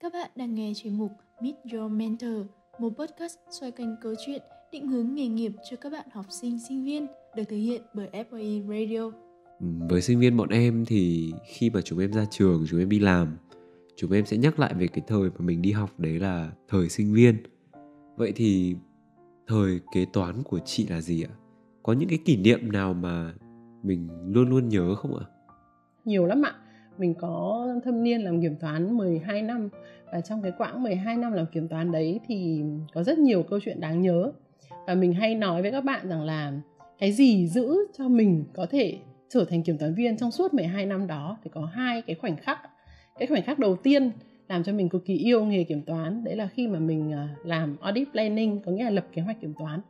Các bạn đang nghe chuyên mục Meet Your Mentor, một podcast xoay quanh câu chuyện định hướng nghề nghiệp cho các bạn học sinh, sinh viên được thực hiện bởi FOE Radio. Với sinh viên bọn em thì khi mà chúng em ra trường, chúng em đi làm, chúng em sẽ nhắc lại về cái thời mà mình đi học đấy là thời sinh viên. Vậy thì thời kế toán của chị là gì ạ? Có những cái kỷ niệm nào mà mình luôn luôn nhớ không ạ? Nhiều lắm ạ mình có thâm niên làm kiểm toán 12 năm và trong cái quãng 12 năm làm kiểm toán đấy thì có rất nhiều câu chuyện đáng nhớ. Và mình hay nói với các bạn rằng là cái gì giữ cho mình có thể trở thành kiểm toán viên trong suốt 12 năm đó thì có hai cái khoảnh khắc. Cái khoảnh khắc đầu tiên làm cho mình cực kỳ yêu nghề kiểm toán đấy là khi mà mình à, làm audit planning có nghĩa là lập kế hoạch kiểm toán.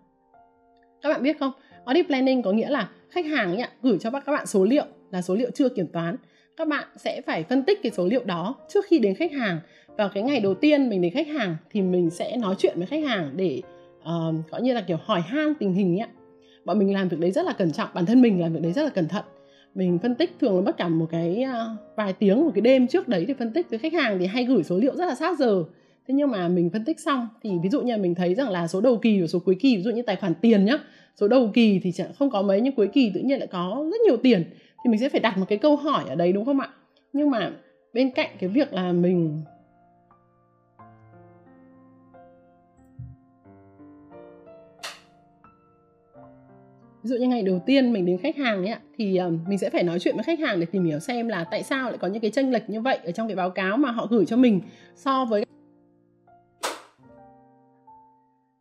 Các bạn biết không? Audit planning có nghĩa là khách hàng ấy, gửi cho các bạn số liệu là số liệu chưa kiểm toán các bạn sẽ phải phân tích cái số liệu đó trước khi đến khách hàng. Vào cái ngày đầu tiên mình đến khách hàng thì mình sẽ nói chuyện với khách hàng để uh, gọi như là kiểu hỏi han tình hình ấy bọn mình làm việc đấy rất là cẩn trọng bản thân mình làm việc đấy rất là cẩn thận. Mình phân tích thường là mất cả một cái uh, vài tiếng một cái đêm trước đấy để phân tích với khách hàng thì hay gửi số liệu rất là sát giờ. Thế nhưng mà mình phân tích xong thì ví dụ như mình thấy rằng là số đầu kỳ và số cuối kỳ ví dụ như tài khoản tiền nhá số đầu kỳ thì chẳng không có mấy nhưng cuối kỳ tự nhiên lại có rất nhiều tiền thì mình sẽ phải đặt một cái câu hỏi ở đấy đúng không ạ? Nhưng mà bên cạnh cái việc là mình ví dụ như ngày đầu tiên mình đến khách hàng ấy thì ờ, mình sẽ phải nói chuyện với khách hàng để tìm hiểu xem là tại sao lại có những cái tranh lệch như vậy ở trong cái báo cáo mà họ gửi cho mình so với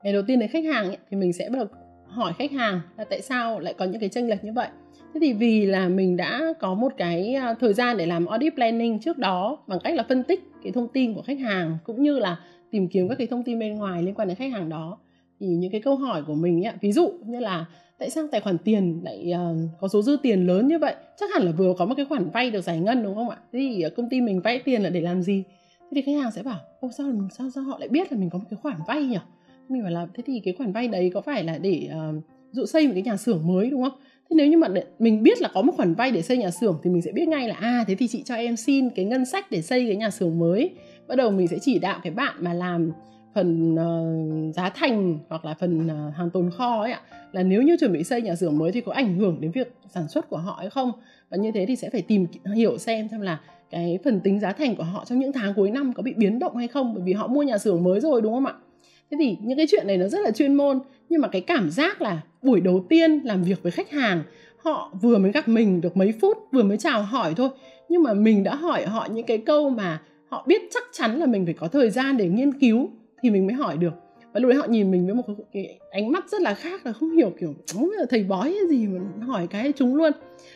ngày đầu tiên đến khách hàng ấy, thì mình sẽ bắt đầu hỏi khách hàng là tại sao lại có những cái tranh lệch như vậy. Thế thì vì là mình đã có một cái à, thời gian để làm audit planning trước đó bằng cách là phân tích cái thông tin của khách hàng cũng như là tìm kiếm các cái thông tin bên ngoài liên quan đến khách hàng đó. Thì những cái câu hỏi của mình ấy, ví dụ như là tại sao tài khoản tiền lại uh, có số dư tiền lớn như vậy? Chắc hẳn là vừa có một cái khoản vay được giải ngân đúng không ạ? Thế thì công ty mình vay tiền là để làm gì? Thế thì khách hàng sẽ bảo ô sao sao sao họ lại biết là mình có một cái khoản vay nhỉ? Mình bảo là thế thì cái khoản vay đấy có phải là để ờ, uh, dụ xây một cái nhà xưởng mới đúng không? Thế nếu như mà mình biết là có một khoản vay để xây nhà xưởng thì mình sẽ biết ngay là à thế thì chị cho em xin cái ngân sách để xây cái nhà xưởng mới. Bắt đầu mình sẽ chỉ đạo cái bạn mà làm phần uh, giá thành hoặc là phần uh, hàng tồn kho ấy ạ. Là nếu như chuẩn bị xây nhà xưởng mới thì có ảnh hưởng đến việc sản xuất của họ hay không? Và như thế thì sẽ phải tìm hiểu xem xem là cái phần tính giá thành của họ trong những tháng cuối năm có bị biến động hay không? Bởi vì họ mua nhà xưởng mới rồi đúng không ạ? Thế thì những cái chuyện này nó rất là chuyên môn, nhưng mà cái cảm giác là buổi đầu tiên làm việc với khách hàng, họ vừa mới gặp mình được mấy phút, vừa mới chào hỏi thôi, nhưng mà mình đã hỏi họ những cái câu mà họ biết chắc chắn là mình phải có thời gian để nghiên cứu thì mình mới hỏi được. Và lúc đấy họ nhìn mình với một cái ánh mắt rất là khác, là không hiểu kiểu không biết là thầy bói hay gì mà hỏi cái chúng luôn.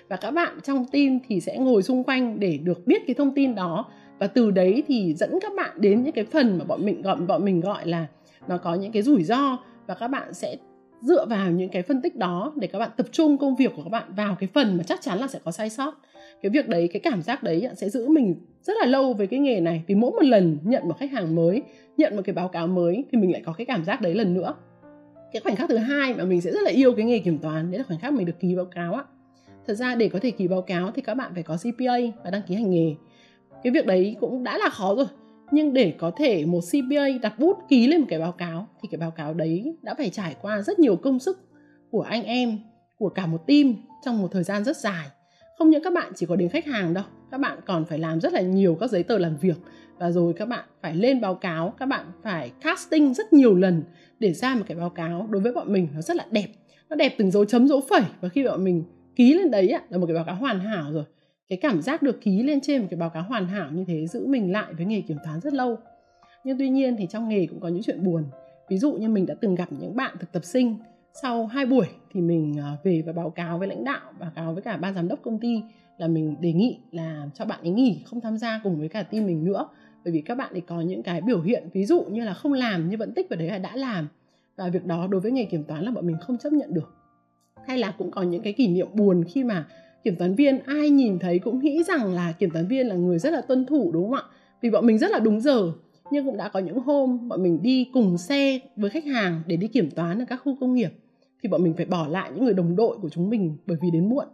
Và các bạn trong team thì sẽ ngồi xung quanh để được biết cái thông tin đó. Và từ đấy thì dẫn các bạn đến những cái phần mà bọn mình gọi, bọn mình gọi là nó có những cái rủi ro và các bạn sẽ dựa vào những cái phân tích đó để các bạn tập trung công việc của các bạn vào cái phần mà chắc chắn là sẽ có sai sót. Cái việc đấy, cái cảm giác đấy sẽ giữ mình rất là lâu với cái nghề này. Vì mỗi một lần nhận một khách hàng mới, nhận một cái báo cáo mới thì mình lại có cái cảm giác đấy lần nữa. Cái khoảnh khắc thứ hai mà mình sẽ rất là yêu cái nghề kiểm toán, đấy là khoảnh khắc mình được ký báo cáo á. Thật ra để có thể ký báo cáo thì các bạn phải có CPA và đăng ký hành nghề. Cái việc đấy cũng đã là khó rồi nhưng để có thể một CPA đặt bút ký lên một cái báo cáo, thì cái báo cáo đấy đã phải trải qua rất nhiều công sức của anh em, của cả một team trong một thời gian rất dài. Không những các bạn chỉ có đến khách hàng đâu, các bạn còn phải làm rất là nhiều các giấy tờ làm việc. Và rồi các bạn phải lên báo cáo, các bạn phải casting rất nhiều lần để ra một cái báo cáo đối với bọn mình nó rất là đẹp. Nó đẹp từng dấu chấm dấu phẩy. Và khi bọn mình ký lên đấy là một cái báo cáo hoàn hảo rồi cái cảm giác được ký lên trên một cái báo cáo hoàn hảo như thế giữ mình lại với nghề kiểm toán rất lâu. Nhưng tuy nhiên thì trong nghề cũng có những chuyện buồn. Ví dụ như mình đã từng gặp những bạn thực tập sinh, sau hai buổi thì mình à, về và báo cáo với lãnh đạo, báo cáo với cả ban giám đốc công ty là mình đề nghị là cho bạn ấy nghỉ, không tham gia cùng với cả team mình nữa. Bởi vì các bạn ấy có những cái biểu hiện, ví dụ như là không làm nhưng vẫn tích vào đấy là đã làm. Và việc đó đối với nghề kiểm toán là bọn mình không chấp nhận được. Hay là cũng có những cái kỷ niệm buồn khi mà kiểm toán viên ai nhìn thấy cũng nghĩ rằng là kiểm toán viên là người rất là tuân thủ đúng không ạ? Vì bọn mình rất là đúng giờ nhưng cũng đã có những hôm bọn mình đi cùng xe với khách hàng để đi kiểm toán ở các khu công nghiệp thì bọn mình phải bỏ lại những người đồng đội của chúng mình bởi vì đến muộn.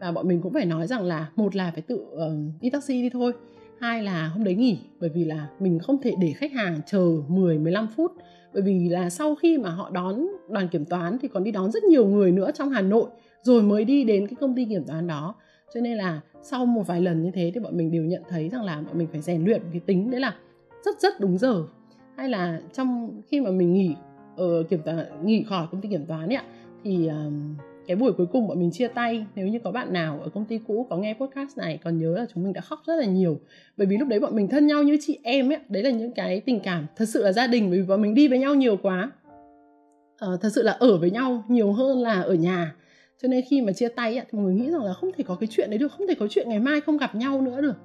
Và bọn mình cũng phải nói rằng là một là phải tự uh, đi taxi đi thôi hai là hôm đấy nghỉ bởi vì là mình không thể để khách hàng chờ 10 15 phút bởi vì là sau khi mà họ đón đoàn kiểm toán thì còn đi đón rất nhiều người nữa trong Hà Nội rồi mới đi đến cái công ty kiểm toán đó. Cho nên là sau một vài lần như thế thì bọn mình đều nhận thấy rằng là bọn mình phải rèn luyện cái tính đấy là rất rất đúng giờ. Hay là trong khi mà mình nghỉ ở kiểm toán nghỉ khỏi công ty kiểm toán ấy ạ thì uh, cái buổi cuối cùng bọn mình chia tay nếu như có bạn nào ở công ty cũ có nghe podcast này còn nhớ là chúng mình đã khóc rất là nhiều. Bởi vì lúc đấy bọn mình thân nhau như chị em ấy đấy là những cái tình cảm thật sự là gia đình bởi vì bọn mình đi với nhau nhiều quá. À, thật sự là ở với nhau nhiều hơn là ở nhà. Cho nên khi mà chia tay ấy, thì mọi người nghĩ rằng là không thể có cái chuyện đấy được không thể có chuyện ngày mai không gặp nhau nữa được.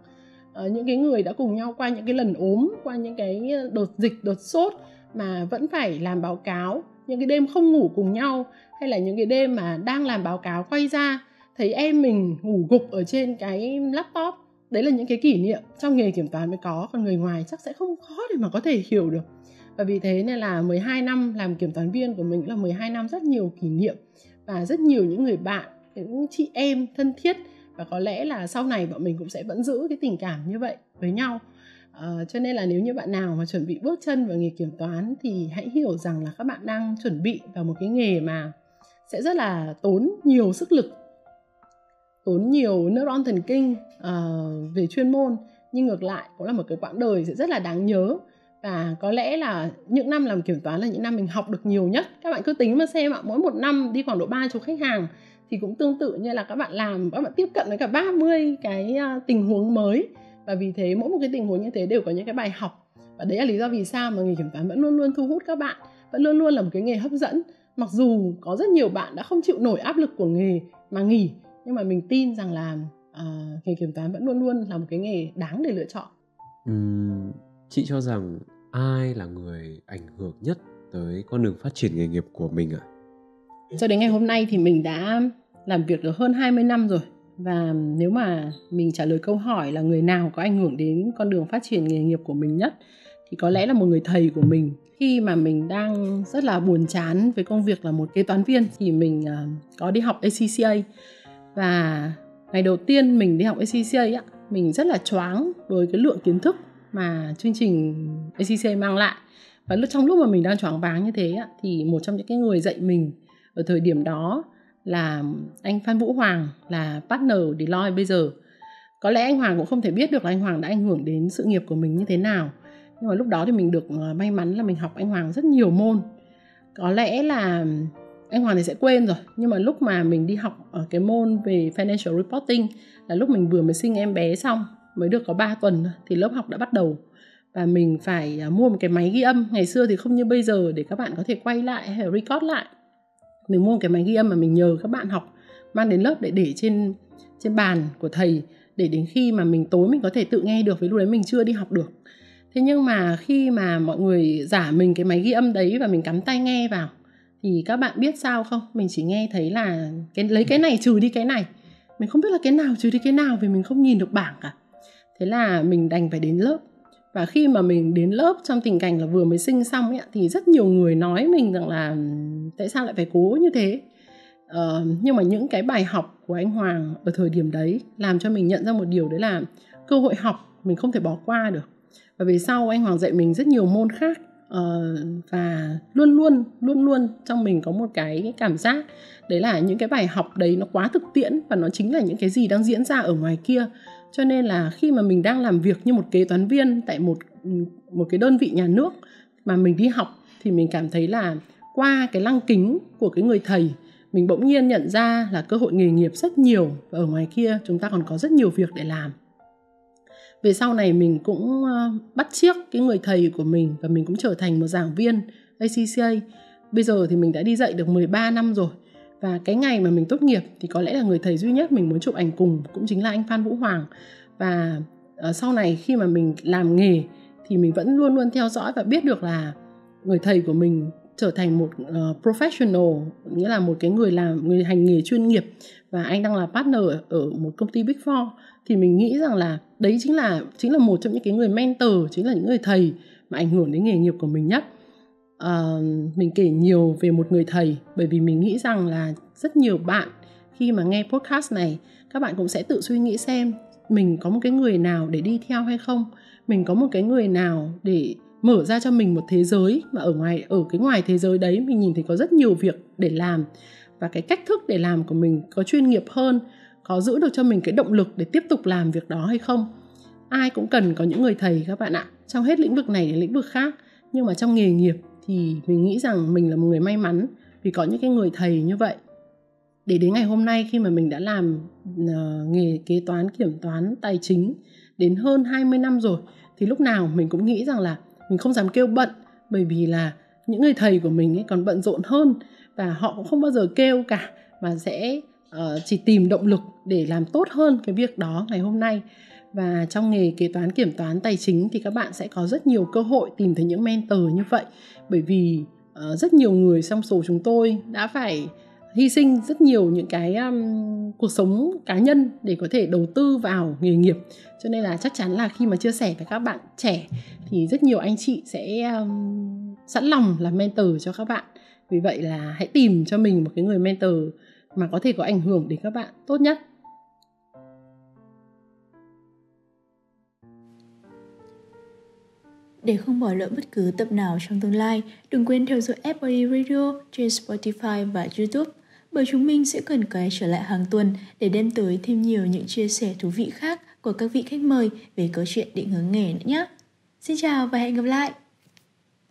À, những cái người đã cùng nhau qua những cái lần ốm qua những cái đột dịch đột sốt mà vẫn phải làm báo cáo những cái đêm không ngủ cùng nhau, hay là những cái đêm mà đang làm báo cáo quay ra, thấy em mình ngủ gục ở trên cái laptop. Đấy là những cái kỷ niệm trong nghề kiểm toán mới có, còn người ngoài chắc sẽ không khó để mà có thể hiểu được. Và vì thế nên là 12 năm làm kiểm toán viên của mình là 12 năm rất nhiều kỷ niệm và rất nhiều những người bạn, những chị em thân thiết. Và có lẽ là sau này bọn mình cũng sẽ vẫn giữ cái tình cảm như vậy với nhau. Uh, cho nên là nếu như bạn nào mà chuẩn bị bước chân vào nghề kiểm toán thì hãy hiểu rằng là các bạn đang chuẩn bị vào một cái nghề mà sẽ rất là tốn nhiều sức lực tốn nhiều neuron thần kinh uh, về chuyên môn. Nhưng ngược lại cũng là một cái quãng đời sẽ rất là đáng nhớ. Và có lẽ là những năm làm kiểm toán là những năm mình học được nhiều nhất. Các bạn cứ tính mà xem ạ mỗi một năm đi khoảng độ ba chục khách hàng thì cũng tương tự như là các bạn làm các bạn tiếp cận với cả 30 cái uh, tình huống mới và vì thế mỗi một cái tình huống như thế đều có những cái bài học và đấy là lý do vì sao mà nghề kiểm toán vẫn luôn luôn thu hút các bạn vẫn luôn luôn là một cái nghề hấp dẫn mặc dù có rất nhiều bạn đã không chịu nổi áp lực của nghề mà nghỉ nhưng mà mình tin rằng là uh, nghề kiểm toán vẫn luôn luôn là một cái nghề đáng để lựa chọn uhm, chị cho rằng ai là người ảnh hưởng nhất tới con đường phát triển nghề nghiệp của mình ạ? À? Cho đến ngày hôm nay thì mình đã làm việc được hơn 20 năm rồi và nếu mà mình trả lời câu hỏi là người nào có ảnh hưởng đến con đường phát triển nghề nghiệp của mình nhất thì có lẽ là một người thầy của mình. Khi mà mình đang rất là buồn chán với công việc là một kế toán viên thì mình à, có đi học ACCA và ngày đầu tiên mình đi học ACCA á mình rất là choáng với cái lượng kiến thức mà chương trình ACCA mang lại. Và lúc trong lúc mà mình đang choáng váng như thế á, thì một trong những cái người dạy mình ở thời điểm đó là anh Phan Vũ Hoàng, là partner Deloitte bây giờ. Có lẽ anh Hoàng cũng không thể biết được là anh Hoàng đã ảnh hưởng đến sự nghiệp của mình như thế nào. Nhưng mà lúc đó thì mình được ờ, may mắn là mình học anh Hoàng rất nhiều môn. Có lẽ là anh Hoàng thì sẽ quên rồi, nhưng mà lúc mà mình đi học ở cái môn về financial reporting là lúc mình vừa mới sinh em bé xong, mới được có 3 tuần thì lớp học đã bắt đầu. Và mình phải à, mua một cái máy ghi âm. Ngày xưa thì không như bây giờ để các bạn có thể quay lại hay record lại mình mua một cái máy ghi âm mà mình nhờ các bạn học, mang đến lớp để để trên trên bàn của thầy, để đến khi mà mình tối mình có thể tự nghe được với lúc đấy mình chưa đi học được. Thế nhưng mà khi mà mọi người giả mình cái máy ghi âm đấy và mình cắm tay nghe vào, thì các bạn biết sao không? Mình chỉ nghe thấy là cái, lấy cái này trừ đi cái này. Mình không biết là cái nào trừ đi cái nào vì mình không nhìn được bảng cả. Thế là mình đành phải đến lớp và khi mà mình đến lớp trong tình cảnh là vừa mới sinh xong ấy, thì rất nhiều người nói mình rằng là ừ, tại sao lại phải cố như thế? Ờ, nhưng mà những cái bài học của anh Hoàng ở thời điểm đấy làm cho mình nhận ra một điều đấy là cơ hội học mình không thể bỏ qua được. Và về sau anh Hoàng dạy mình rất nhiều môn khác uh, và luôn luôn luôn luôn trong mình có một cái cảm giác đấy là những cái bài học đấy nó quá thực tiễn và nó chính là những cái gì đang diễn ra ở ngoài kia cho nên là khi mà mình đang làm việc như một kế toán viên tại một một cái đơn vị nhà nước mà mình đi học thì mình cảm thấy là qua cái lăng kính của cái người thầy, mình bỗng nhiên nhận ra là cơ hội nghề nghiệp rất nhiều và ở ngoài kia chúng ta còn có rất nhiều việc để làm. Về sau này mình cũng ờ, bắt chiếc cái người thầy của mình và mình cũng trở thành một giảng viên ACCA bây giờ thì mình đã đi dạy được 13 năm rồi và cái ngày mà mình tốt nghiệp thì có lẽ là người thầy duy nhất mình muốn chụp ảnh cùng cũng chính là anh Phan Vũ Hoàng. Và uh, sau này khi mà mình làm nghề thì mình vẫn luôn luôn theo dõi và biết được là người thầy của mình trở thành một uh, professional nghĩa là một cái người làm người hành nghề chuyên nghiệp và anh đang là partner ở, ở một công ty big four. Thì mình nghĩ rằng là đấy chính là chính là một trong những cái người mentor chính là những người thầy mà ảnh hưởng đến nghề nghiệp của mình nhất uh, mình kể nhiều về một người thầy bởi vì mình nghĩ rằng là rất nhiều bạn khi mà nghe podcast này các bạn cũng sẽ tự suy nghĩ xem mình có một cái người nào để đi theo hay không. Mình có một cái người nào để mở ra cho mình một thế giới mà ở ngoài ở cái ngoài thế giới đấy mình nhìn thấy có rất nhiều việc để làm. Và cái cách thức để làm của mình có chuyên nghiệp hơn có giữ được cho mình cái động lực để tiếp tục làm việc đó hay không? Ai cũng cần có những người thầy các bạn ạ trong hết lĩnh vực này đến lĩnh vực khác nhưng mà trong nghề nghiệp thì mình nghĩ rằng mình là một người may mắn vì có những cái người thầy như vậy. Để đến ngày hôm nay khi mà mình đã làm uh, nghề kế toán kiểm toán tài chính đến hơn 20 năm rồi thì lúc nào mình cũng nghĩ rằng là mình không dám kêu bận bởi vì là những người thầy của mình ấy còn bận rộn hơn và họ cũng không bao giờ kêu cả mà sẽ uh, chỉ tìm động lực để làm tốt hơn cái việc đó ngày hôm nay và trong nghề kế toán kiểm toán tài chính thì các bạn sẽ có rất nhiều cơ hội tìm thấy những mentor như vậy. Bởi vì uh, rất nhiều người trong số chúng tôi đã phải hy sinh rất nhiều những cái um, cuộc sống cá nhân để có thể đầu tư vào nghề nghiệp. Cho nên là chắc chắn là khi mà chia sẻ với các bạn trẻ thì rất nhiều anh chị sẽ um, sẵn lòng làm mentor cho các bạn. Vì vậy là hãy tìm cho mình một cái người mentor mà có thể có ảnh hưởng đến các bạn tốt nhất. Để không bỏ lỡ bất cứ tập nào trong tương lai, đừng quên theo dõi FOE Radio trên Spotify và YouTube bởi chúng mình sẽ cần quay trở lại hàng tuần để đem tới thêm nhiều những chia sẻ thú vị khác của các vị khách mời về câu chuyện định hướng nghề nữa nhé. Xin chào và hẹn gặp lại!